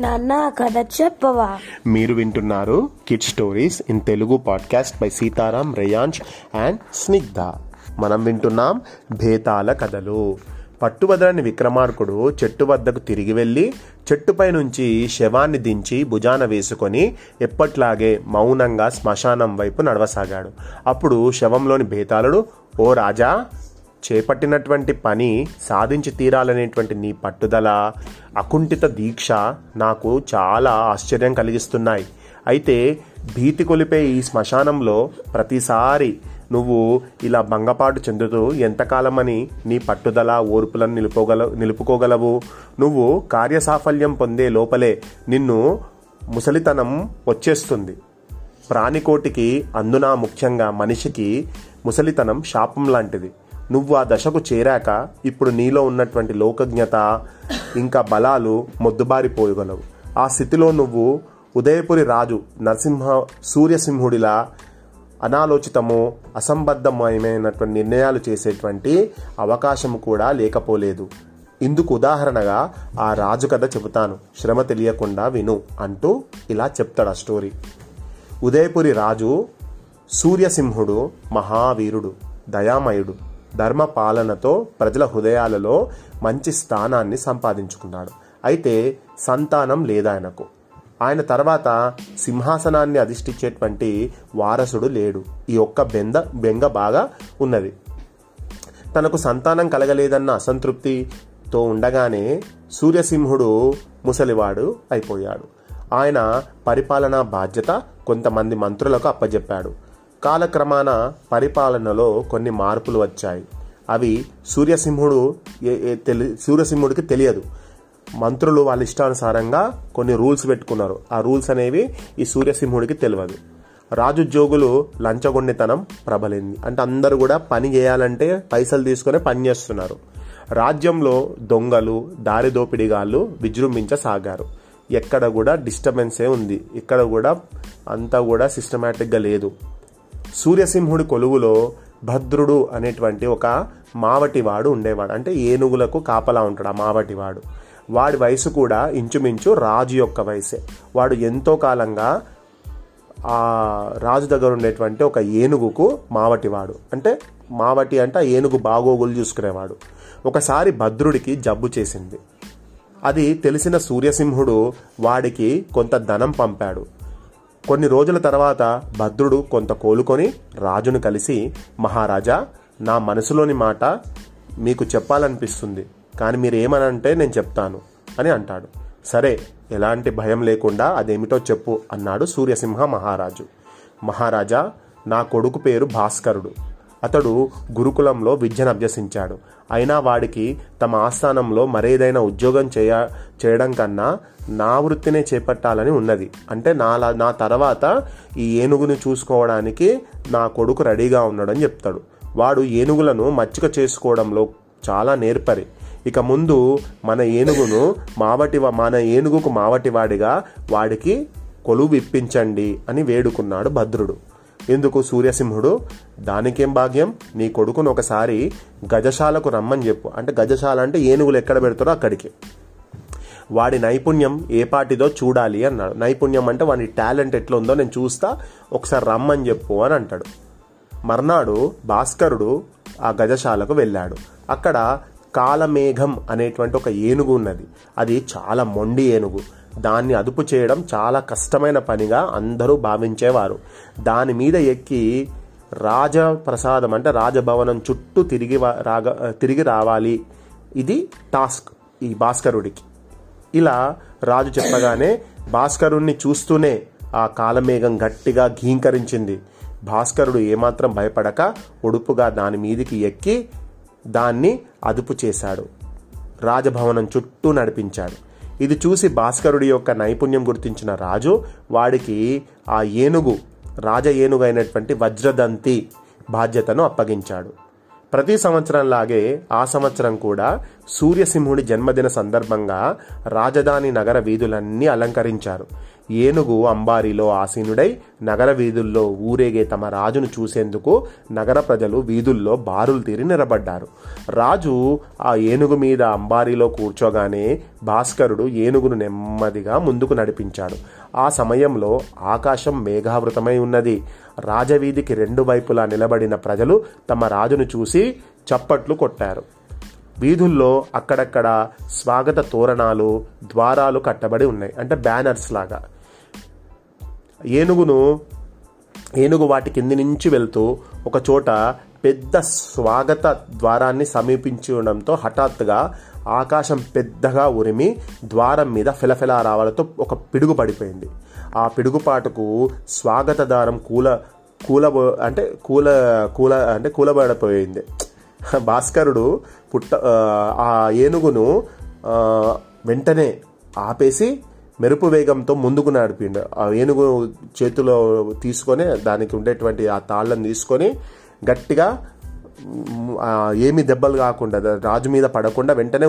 నాన్న కథ చెప్పవా? మీరు వింటున్నారు kid stories in Telugu podcast by Sitaram Reyansh and Snigdha మనం వింటున్నాం భేతాల కథలు. పట్టుబదలని విక్రమార్కుడు చెట్టు వద్దకు తిరిగి వెళ్ళి చెట్టుపై నుంచి శవాన్ని దించి భుజాన వేసుకొని ఎప్పట్లాగే మౌనంగా శ్మశానం వైపు నడవసాగాడు. అప్పుడు శవంలోని భేతాళుడు ఓ రాజా చేపట్టినటువంటి పని సాధించి తీరాలనేటువంటి నీ పట్టుదల అకుంఠిత దీక్ష నాకు చాలా ఆశ్చర్యం కలిగిస్తున్నాయి. అయితే భీతి కొలిపే ఈ శ్మశానంలో ప్రతిసారి నువ్వు ఇలా భంగపాటు చెందుతూ ఎంతకాలమని నీ పట్టుదల ఓర్పులను నిలుపుకోగల నిలుపుకోగలవు? నువ్వు కార్యసాఫల్యం పొందే లోపలే నిన్ను ముసలితనం వచ్చేస్తుంది. ప్రాణికోటికి అందునా ముఖ్యంగా మనిషికి ముసలితనం శాపం లాంటిది. నువ్వు ఆ దశకు చేరాక ఇప్పుడు నీలో ఉన్నటువంటి లోకజ్ఞత ఇంకా బలాలు మొద్దుబారిపోయగలవు ఆ స్థితిలో నువ్వు ఉదయపురి రాజు నరసింహ సూర్యసింహుడిలా అనాలోచితము అసంబద్ధమైనటువంటి నిర్ణయాలు చేసేటువంటి అవకాశం కూడా లేకపోలేదు. ఇందుకు ఉదాహరణగా ఆ రాజు కథ చెబుతాను. శ్రమ తెలియకుండా విను అంటూ ఇలా చెప్తాడు ఆ స్టోరీ. ఉదయపురి రాజు సూర్యసింహుడు మహావీరుడు దయామయుడు. ధర్మ పాలనతో ప్రజల హృదయాలలో మంచి స్థానాన్ని సంపాదించుకున్నాడు. అయితే సంతానం లేదాయనకు. ఆయన తర్వాత సింహాసనాన్ని అధిష్ఠించేటువంటి వారసుడు లేడు. ఈ ఒక్క బెంద బెంగ బాగా ఉన్నది. తనకు సంతానం కలగలేదన్న అసంతృప్తితో ఉండగానే సూర్యసింహుడు ముసలివాడు అయిపోయాడు. ఆయన పరిపాలనా బాధ్యత కొంతమంది మంత్రులకు అప్పజెప్పాడు. కాలక్రమాన పరిపాలనలో కొన్ని మార్పులు వచ్చాయి. అవి సూర్యసింహుడు తెలి సూర్యసింహుడికి తెలియదు. మంత్రులు వాళ్ళ ఇష్టానుసారంగా కొన్ని రూల్స్ పెట్టుకున్నారు. ఆ రూల్స్ అనేవి ఈ సూర్యసింహుడికి తెలియదు. రాజుద్యోగులు లంచగొండితనం ప్రబలింది. అంటే అందరూ కూడా పని చేయాలంటే పైసలు తీసుకొని పని చేస్తున్నారు. రాజ్యంలో దొంగలు దారి దోపిడీగాళ్ళు విజృంభించసాగారు. ఎక్కడ కూడా డిస్టర్బెన్సే ఉంది. ఇక్కడ కూడా అంతా కూడా సిస్టమేటిక్గా లేదు. సూర్యసింహుడి కొలువులో భద్రుడు అనేటువంటి ఒక మావటివాడు ఉండేవాడు. అంటే ఏనుగులకు కాపలా ఉంటాడు ఆ మావటివాడు. వాడి వయసు కూడా ఇంచుమించు రాజు యొక్క వయసే. వాడు ఎంతో కాలంగా ఆ రాజు దగ్గర ఉండేటువంటి ఒక ఏనుగుకు మావటివాడు. అంటే మావటి అంటే ఆ ఏనుగు బాగోగులు చూసుకునేవాడు. ఒకసారి భద్రుడికి జబ్బు చేసింది. అది తెలిసిన సూర్యసింహుడు వాడికి కొంత ధనం పంపాడు. కొన్ని రోజుల తర్వాత భద్రుడు కొంత కోలుకొని రాజును కలిసి మహారాజా నా మనసులోని మాట మీకు చెప్పాలనిపిస్తుంది కానీ మీరు ఏమనంటే నేను చెప్తాను అని అంటాడు. సరే ఎలాంటి భయం లేకుండా అదేమిటో చెప్పు అన్నాడు సూర్యసింహ మహారాజు. మహారాజా నా కొడుకు పేరు భాస్కరుడు. అతడు గురుకులంలో విద్యను అభ్యసించాడు. అయినా వాడికి తమ ఆస్థానంలో మరేదైనా ఉద్యోగం చేయ చేయడం కన్నా నా వృత్తినే చేపట్టాలని ఉన్నది. అంటే నా నా తర్వాత ఈ ఏనుగుని చూసుకోవడానికి నా కొడుకు రెడీగా ఉన్నాడని చెప్తాడు. వాడు ఏనుగులను మచ్చిక చేసుకోవడంలో చాలా నేర్పరి. ఇక ముందు మన ఏనుగును మావటి మన ఏనుగుకు మావటివాడిగా వాడికి కొలువు ఇప్పించండి అని వేడుకున్నాడు భద్రుడు. ఎందుకు సూర్యసింహుడు? దానికేం భాగ్యం? నీ కొడుకును ఒకసారి గజశాలకు రమ్మని చెప్పు. అంటే గజశాల అంటే ఏనుగులు ఎక్కడ పెడతారో అక్కడికి. వాడి నైపుణ్యం ఏ పాటిదో చూడాలి అన్నాడు. నైపుణ్యం అంటే వాడి టాలెంట్ ఎట్లా ఉందో నేను చూస్తా ఒకసారి రమ్మని చెప్పు అని అంటాడు. మర్నాడు భాస్కరుడు ఆ గజశాలకు వెళ్ళాడు. అక్కడ కాలమేఘం అనేటువంటి ఒక ఏనుగు ఉన్నది. అది చాలా మొండి ఏనుగు. దాన్ని అదుపు చేయడం చాలా కష్టమైన పనిగా అందరూ భావించేవారు. దాని మీద ఎక్కి రాజప్రసాదం అంటే రాజభవనం చుట్టూ తిరిగి రాగ తిరిగి రావాలి. ఇది టాస్క్ ఈ భాస్కరుడికి. ఇలా రాజు చెప్పగానే భాస్కరుణ్ణి చూస్తూనే ఆ కాలమేఘం గట్టిగా ఘీంకరించింది. భాస్కరుడు ఏమాత్రం భయపడక ఉడుపుగా దాని మీదికి ఎక్కి దాన్ని అదుపు చేశాడు. రాజభవనం చుట్టూ నడిపించాడు. ఇది చూసి భాస్కరుడి యొక్క నైపుణ్యం గుర్తించిన రాజు వాడికి ఆ ఏనుగు రాజ ఏనుగు అయినటువంటి వజ్రదంతి బాధ్యతను అప్పగించాడు. ప్రతి సంవత్సరంలాగే ఆ సంవత్సరం కూడా సూర్యసింహుడి జన్మదిన సందర్భంగా రాజధాని నగర వీధులన్నీ అలంకరించారు. ఏనుగు అంబారీలో ఆసీనుడై నగర వీధుల్లో ఊరేగే తమ రాజును చూసేందుకు నగర ప్రజలు వీధుల్లో బారులు తీరి నిలబడ్డారు. రాజు ఆ ఏనుగు మీద అంబారీలో కూర్చోగానే భాస్కరుడు ఏనుగును నెమ్మదిగా ముందుకు నడిపించాడు. ఆ సమయంలో ఆకాశం మేఘావృతమై ఉన్నది. రాజవీధికి రెండు వైపులా నిలబడిన ప్రజలు తమ రాజును చూసి చప్పట్లు కొట్టారు. వీధుల్లో అక్కడక్కడ స్వాగత తోరణాలు ద్వారాలు కట్టబడి ఉన్నాయి. అంటే బ్యానర్స్ లాగా. ఏనుగును ఏనుగు వాటి కింది నుంచి వెళ్తూ ఒక చోట పెద్ద స్వాగత ద్వారాన్ని సమీపించడంతో హఠాత్తుగా ఆకాశం పెద్దగా ఉరిమి ద్వారం మీద ఫిలఫిలా రావాలతో ఒక పిడుగు పడిపోయింది. ఆ పిడుగుపాటుకు స్వాగత ద్వారం కూల కూలబో అంటే కూల కూల అంటే కూలబడిపోయింది. భాస్కరుడు పుట్ట ఆ ఏనుగును వెంటనే ఆపేసి మెరుపు వేగంతో ముందుకు నడిపిండు. ఆ ఏనుగు చేతిలో తీసుకొని దానికి ఉండేటువంటి ఆ తాళ్ళను తీసుకొని గట్టిగా ఏమి దెబ్బలు కాకుండా రాజు మీద పడకుండా వెంటనే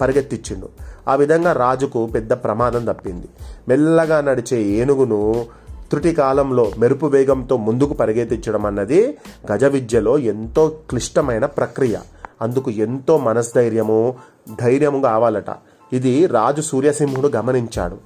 పరిగెత్తిచ్చిండు. ఆ విధంగా రాజుకు పెద్ద ప్రమాదం తప్పింది. మెల్లగా నడిచే ఏనుగును త్రుటి కాలంలో మెరుపు వేగంతో ముందుకు పరిగెత్తించడం అన్నది గజ విద్యలో ఎంతో క్లిష్టమైన ప్రక్రియ. అందుకు ఎంతో మనస్థైర్యము ధైర్యము కావాలట. ఇది రాజు సూర్యసింహుడు గమనించాడు.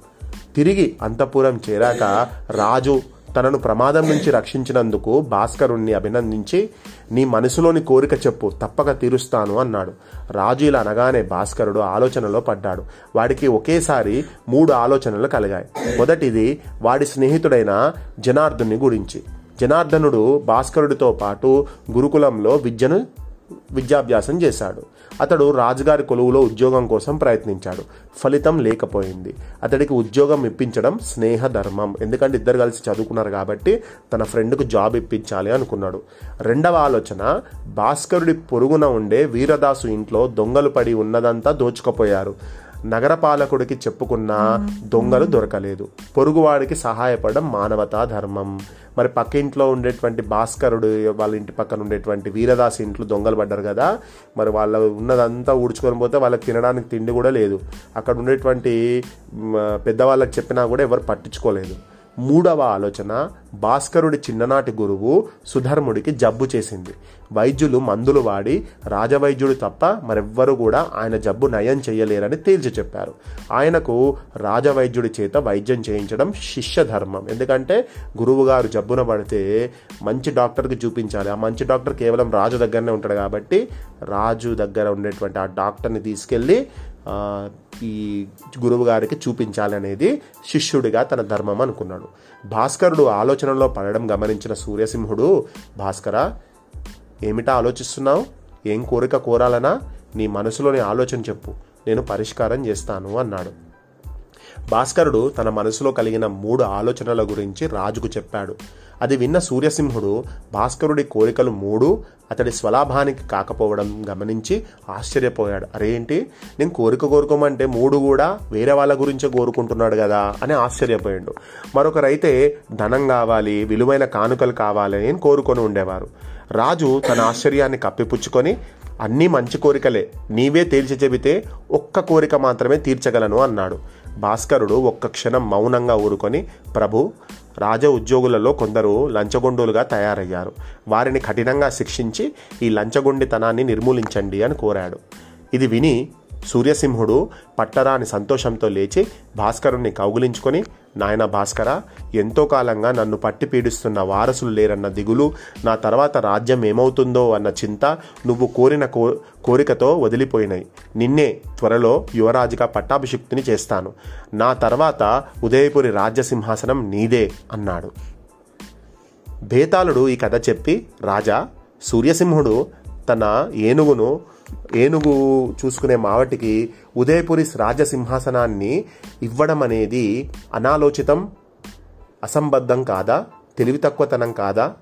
తిరిగి అంతఃపురం చేరాక రాజు తనను ప్రమాదం నుంచి రక్షించినందుకు భాస్కరుణ్ణి అభినందించి నీ మనసులోని కోరిక చెప్పు తప్పక తీరుస్తాను అన్నాడు. రాజు ఇలా అనగానే భాస్కరుడు ఆలోచనలో పడ్డాడు. వాడికి ఒకేసారి మూడు ఆలోచనలు కలిగాయి. మొదటిది వాడి స్నేహితుడైన జనార్దుని గురించి. జనార్దనుడు భాస్కరుడితో పాటు గురుకులంలో విద్యను విద్యాభ్యాసం చేశాడు. అతడు రాజుగారి కొలువులో ఉద్యోగం కోసం ప్రయత్నించాడు. ఫలితం లేకపోయింది. అతడికి ఉద్యోగం ఇప్పించడం స్నేహ ధర్మం ఎందుకంటే ఇద్దరు కలిసి చదువుకున్నారు కాబట్టి తన ఫ్రెండ్కు జాబ్ ఇప్పించాలి అనుకున్నాడు. రెండవ ఆలోచన భాస్కరుడి పొరుగున ఉండే వీరదాసు ఇంట్లో దొంగలు పడి ఉన్నదంతా దోచుకపోయారు. నగరపాలకుడికి చెప్పుకున్న దొంగలు దొరకలేదు. పొరుగువాడికి సహాయపడడం మానవతా ధర్మం. మరి పక్క ఇంట్లో ఉండేటువంటి భాస్కరుడు వాళ్ళ ఇంటి పక్కన ఉండేటువంటి వీరదాస్ ఇంట్లో దొంగలు పడ్డారు కదా మరి వాళ్ళ ఉన్నదంతా ఊడ్చుకొని పోతే వాళ్ళకి తినడానికి తిండి కూడా లేదు. అక్కడ ఉండేటువంటి పెద్దవాళ్ళకి చెప్పినా కూడా ఎవరు పట్టించుకోలేదు. మూడవ ఆలోచన భాస్కరుడి చిన్ననాటి గురువు సుధర్ముడికి జబ్బు చేసింది. వైద్యులు మందులు వాడి రాజవైద్యుడు తప్ప మరెవ్వరూ కూడా ఆయన జబ్బు నయం చేయలేరని తేల్చి చెప్పారు. ఆయనకు రాజవైద్యుడి చేత వైద్యం చేయించడం శిష్య ధర్మం ఎందుకంటే గురువుగారు జబ్బున పడితే మంచి డాక్టర్కి చూపించాలి. ఆ మంచి డాక్టర్ కేవలం రాజు దగ్గరనే ఉంటాడు కాబట్టి రాజు దగ్గర ఉండేటువంటి ఆ డాక్టర్ని తీసుకెళ్ళి ఈ గురువు గారికి చూపించాలి అనేది శిష్యుడిగా తన ధర్మం అనుకున్నాడు. భాస్కరుడు ఆలోచనలో పడడం గమనించిన సూర్యసింహుడు భాస్కర ఏమిటా ఆలోచిస్తున్నావు? ఏం కోరిక కోరాలనా? నీ మనసులోని ఆలోచన చెప్పు. నేను పరిష్కారం చేస్తాను అన్నాడు. భాస్కరుడు తన మనసులో కలిగిన మూడు ఆలోచనల గురించి రాజుకు చెప్పాడు. అది విన్న సూర్యసింహుడు భాస్కరుడి కోరికలు మూడు అతడి స్వలాభానికి కాకపోవడం గమనించి ఆశ్చర్యపోయాడు. అరేంటి నేను కోరిక కోరుకోమంటే మూడు కూడా వేరే వాళ్ళ గురించే కోరుకుంటున్నాడు కదా అని ఆశ్చర్యపోయాడు. మరొకరైతే ధనం కావాలి విలువైన కానుకలు కావాలి అని కోరుకొని ఉండేవారు. రాజు తన ఆశ్చర్యాన్ని కప్పిపుచ్చుకొని అన్నీ మంచి కోరికలే నీవే తేల్చి చెబితే ఒక్క కోరిక మాత్రమే తీర్చగలను అన్నాడు. భాస్కరుడు ఒక్క క్షణం మౌనంగా ఊరుకొని ప్రభు రాజ ఉద్యోగులలో కొందరు లంచగొండులుగా తయారయ్యారు. వారిని కఠినంగా శిక్షించి ఈ లంచగొండితనాన్ని నిర్మూలించండి అని కోరాడు. ఇది విని సూర్యసింహుడు పట్టరాని సంతోషంతో లేచి భాస్కరుణ్ణి కౌగులించుకొని నాయన భాస్కర ఎంతో కాలంగా నన్ను పట్టి పీడిస్తున్న వారసులు లేరన్న దిగులు నా తర్వాత రాజ్యం ఏమవుతుందో అన్న చింత నువ్వు కోరిన కో కోరికతో వదిలిపోయినాయి నిన్నే త్వరలో యువరాజుగా పట్టాభిషిక్తుని చేస్తాను. నా తర్వాత ఉదయపురి రాజ్యసింహాసనం నీదే అన్నాడు. భేతాళుడు ఈ కథ చెప్పి రాజా సూర్యసింహుడు తన ఏనుగును ఏనుగు చూసుకునే మావటికి ఉదయపురి రాజసింహాసనాన్ని ఇవ్వడం అనేది అనాలోచితం అసంబద్ధం కాదా తెలివి తక్కువతనం కాదా?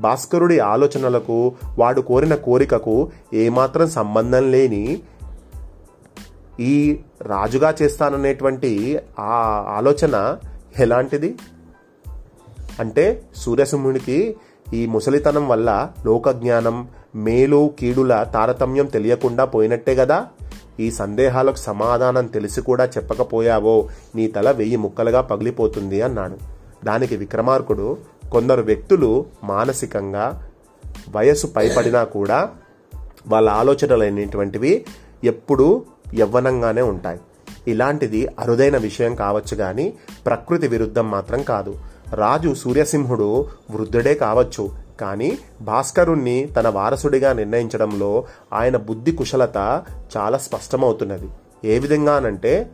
భాస్కరుడి ఆలోచనలకు వాడు కోరిన కోరికకు ఏమాత్రం సంబంధం లేని ఈ రాజుగా చేస్తాననేటువంటి ఆ ఆలోచన ఎలాంటిది? అంటే సూర్యసింహునికి ఈ ముసలితనం వల్ల లోకజ్ఞానం మేలు కీడుల తారతమ్యం తెలియకుండా పోయినట్టే కదా ఈ సందేహాలకు సమాధానం తెలిసి కూడా చెప్పకపోయావో నీ తల వెయ్యి ముక్కలుగా పగిలిపోతుంది అన్నాడు. దానికి విక్రమార్కుడు కొందరు వ్యక్తులు మానసికంగా వయసు పైపడినా కూడా వాళ్ళ ఆలోచనలు అనేటువంటివి ఎప్పుడూ యవ్వనంగానే ఉంటాయి. ఇలాంటిది అరుదైన విషయం కావచ్చు కానీ ప్రకృతి విరుద్ధం మాత్రం కాదు. రాజు సూర్యసింహుడు వృద్ధుడే కావచ్చు కానీ భాస్కరుణ్ణి తన వారసుడిగా నిర్ణయించడంలో ఆయన బుద్ధి కుశలత చాలా స్పష్టమవుతున్నది. ఏ విధంగానంటే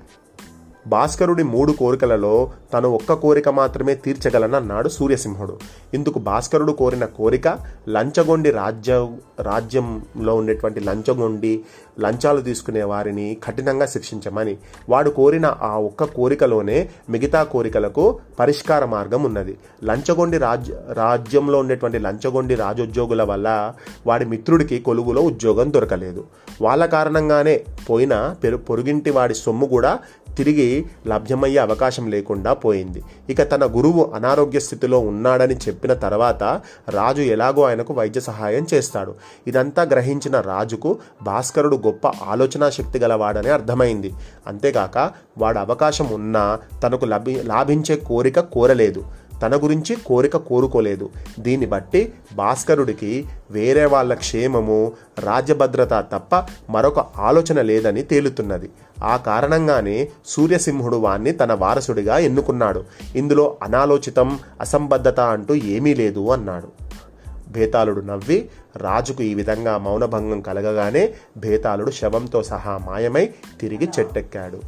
భాస్కరుడి మూడు కోరికలలో తను ఒక్క కోరిక మాత్రమే తీర్చగలనన్నాడు సూర్యసింహుడు. ఇందుకు భాస్కరుడు కోరిన కోరిక లంచగొండి రాజ్య రాజ్యంలో ఉండేటువంటి లంచగొండి లంచాలు తీసుకునే వారిని కఠినంగా శిక్షించమని. వాడు కోరిన ఆ ఒక్క కోరికలోనే మిగతా కోరికలకు పరిష్కార మార్గం ఉన్నది. లంచగొండి రాజ్య రాజ్యంలో ఉండేటువంటి లంచగొండి రాజోద్యోగుల వల్ల వాడి మిత్రుడికి కొలువులో ఉద్యోగం దొరకలేదు. వాళ్ళ కారణంగానే పోయిన పెరు పొరుగింటి వాడి సొమ్ము కూడా తిరిగి లభ్యమయ్యే అవకాశం లేకుండా పోయింది. ఇక తన గురువు అనారోగ్య స్థితిలో ఉన్నాడని చెప్పిన తర్వాత రాజు ఎలాగో ఆయనకు వైద్య సహాయం చేస్తాడు. ఇదంతా గ్రహించిన రాజుకు భాస్కరుడు గొప్ప ఆలోచనా శక్తి గలవాడని అర్థమైంది. అంతేగాక వాడు అవకాశం ఉన్నా తనకు లభి లాభించే కోరిక కోరలేదు. తన గురించి కోరిక కోరుకోలేదు. దీన్ని బట్టి భాస్కరుడికి వేరే వాళ్ళ క్షేమము రాజ్యభద్రత తప్ప మరొక ఆలోచన లేదని తేలుతున్నది. ఆ కారణంగానే సూర్యసింహుడు వాణ్ణి తన వారసుడిగా ఎన్నుకున్నాడు. ఇందులో అనాలోచితం అసంబద్ధత అంటూ ఏమీ లేదు అన్నాడు. భేతాళుడు నవ్వి రాజుకు ఈ విధంగా మౌనభంగం కలగగానే భేతాళుడు శవంతో సహా మాయమై తిరిగి చెట్టెక్కాడు.